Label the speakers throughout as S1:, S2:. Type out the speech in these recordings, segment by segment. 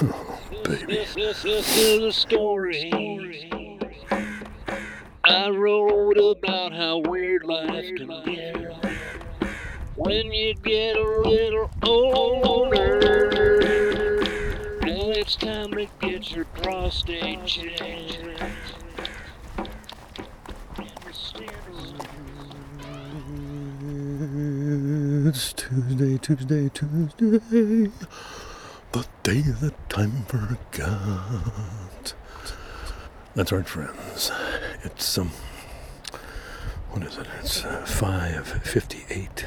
S1: baby.
S2: This, this is a story I wrote about how weird life can get when you get a little older. Now it's time to get your prostate checked.
S1: It's Tuesday, Tuesday, Tuesday. The day that time forgot. That's right, friends. It's um, what is it? It's uh, 5:58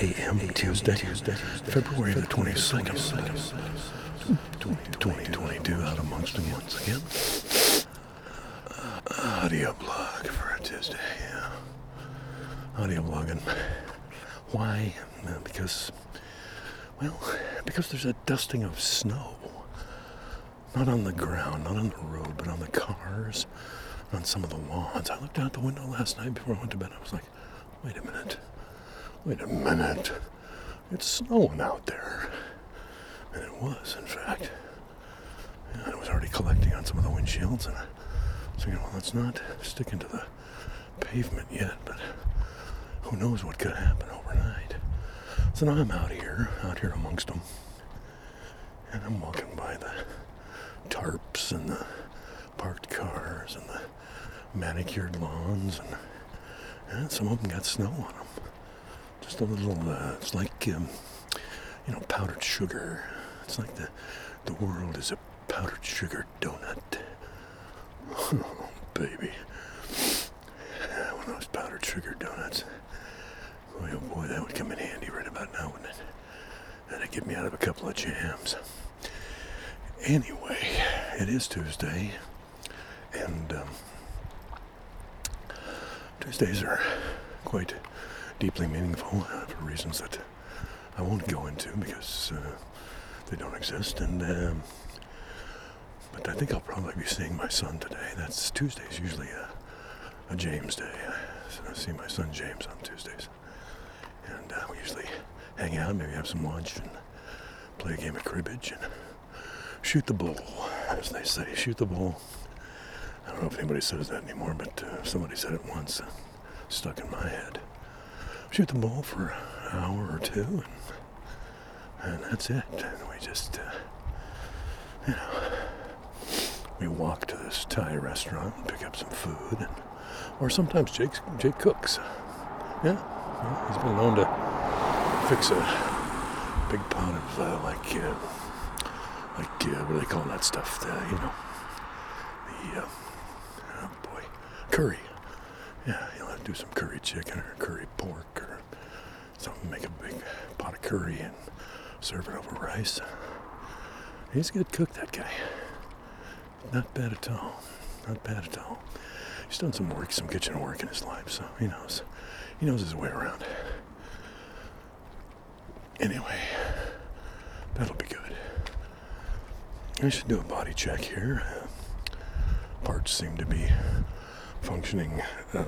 S1: a.m. Tuesday, Tuesday, February the 22nd, 2022. Out amongst them once again. Uh, audio blog for a Tuesday. Yeah. Audio blogging. Why? Uh, because, well, because there's a dusting of snow. Not on the ground, not on the road, but on the cars, on some of the lawns. I looked out the window last night before I went to bed. I was like, wait a minute. Wait a minute. It's snowing out there. And it was, in fact. And it was already collecting on some of the windshields. And I was thinking, well, it's not sticking to the pavement yet, but who knows what could happen overnight. So now I'm out here, out here amongst them, and I'm walking by the tarps and the parked cars and the manicured lawns, and, and some of them got snow on them. Just a little, uh, it's like, um, you know, powdered sugar. It's like the, the world is a powdered sugar donut. Oh, baby. One of those powdered sugar donuts. Boy, oh boy, that would come in handy right about now, wouldn't it? That'd get me out of a couple of jams. Anyway, it is Tuesday, and um, Tuesdays are quite deeply meaningful for reasons that I won't go into because uh, they don't exist. And um, but I think I'll probably be seeing my son today. That's Tuesdays usually a, a James day. So I see my son James on Tuesdays, and uh, we usually hang out, maybe have some lunch, and play a game of cribbage and shoot the bull, as they say. Shoot the bull. I don't know if anybody says that anymore, but uh, somebody said it once. Uh, stuck in my head. Shoot the bull for an hour or two, and, and that's it. And we just, uh, you know, we walk to this Thai restaurant and pick up some food, and, or sometimes Jake Jake cooks. Yeah, yeah, he's been known to fix a big pot of uh, like uh, like uh, what do they call that stuff? The, you know, the uh, oh boy, curry. Yeah, you'll have to do some curry chicken or curry pork or something. Make a big pot of curry and serve it over rice. He's a good cook, that guy. Not bad at all. Not bad at all. He's done some work, some kitchen work in his life, so he knows. He knows his way around. Anyway, that'll be good. I should do a body check here. Parts seem to be functioning um,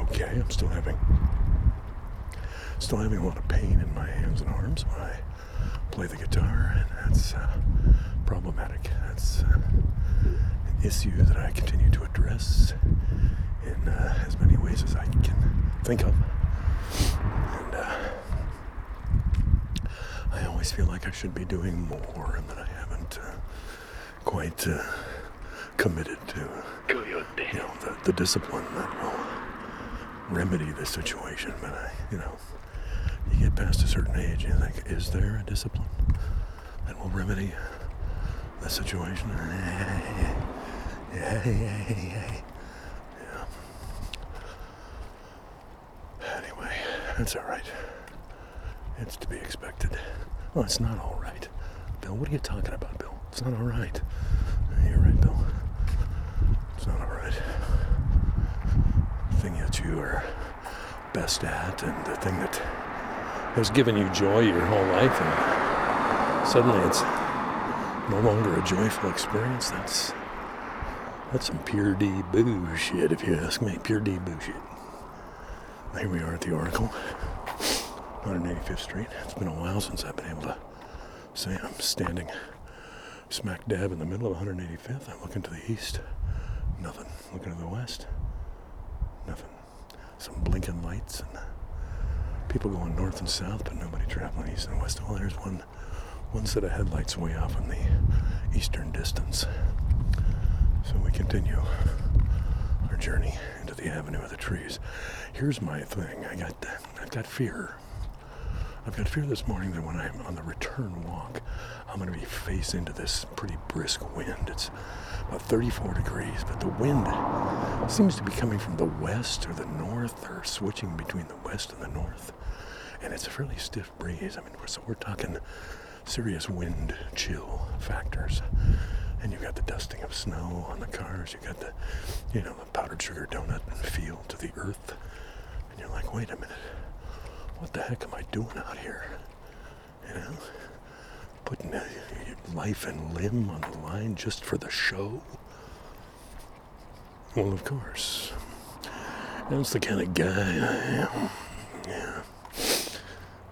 S1: okay. I'm still having still having a lot of pain in my hands and arms when I play the guitar, and that's uh, problematic. That's uh, an issue that I continue to address in uh, as many ways as I can think of. And uh, I always feel like I should be doing more, and that I haven't uh, quite uh, committed to you know the, the discipline that will remedy the situation. But I, you know, you get past a certain age, and you think, is there a discipline that will remedy the situation? Yeah, yeah, yeah, yeah. Anyway, that's all right. It's to be expected. Well, it's not all right. Bill, what are you talking about, Bill? It's not all right. You're right, Bill. It's not all right. The thing that you are best at and the thing that has given you joy your whole life and suddenly it's no longer a joyful experience, that's that's some pure D bullshit if you ask me. Pure D bullshit. Here we are at the Oracle, 185th Street. It's been a while since I've been able to say I'm standing smack dab in the middle of 185th. I'm looking to the east. Nothing. Looking to the west. Nothing. Some blinking lights and people going north and south, but nobody traveling east and west. Oh, there's one, one set of headlights way off in the eastern distance. So we continue our journey into the avenue of the trees. Here's my thing. I got, I've got fear. I've got fear this morning that when I'm on the return walk, I'm going to be face into this pretty brisk wind. It's about 34 degrees, but the wind seems to be coming from the west or the north or switching between the west and the north. And it's a fairly stiff breeze. I mean, we're, so we're talking serious wind chill factors. And you've got the dusting of snow on the cars. You've got the, you know, the powdered sugar donut feel to the earth. And you're like, wait a minute what the heck am I doing out here? You know, putting life and limb on the line just for the show? Well, of course. That's the kind of guy I am. Yeah.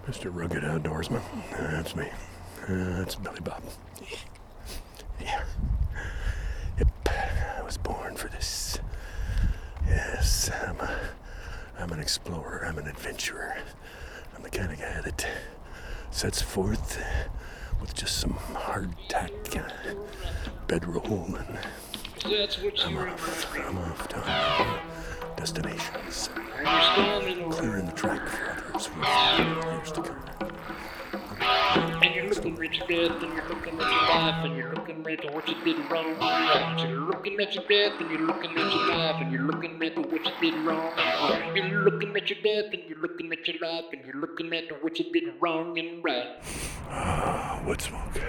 S1: Mr. Rugged Outdoorsman. That's me. That's Billy Bob. Yeah. Yep. I was born for this. Yes, I'm a, I'm an explorer. I'm an adventurer. I'm the kind of guy that sets forth with just some hardtack uh, bedroll and I'm off, I'm off to destinations. Clearing the track for others years to come.
S2: At your and you're looking at your life, and you're looking at what you did wrong. You're looking at your death, and you're looking at your life, and you're looking at what you did wrong. You're looking at your death, and you're looking at your life, and you're looking at what you did wrong and right.
S1: Wood smoke.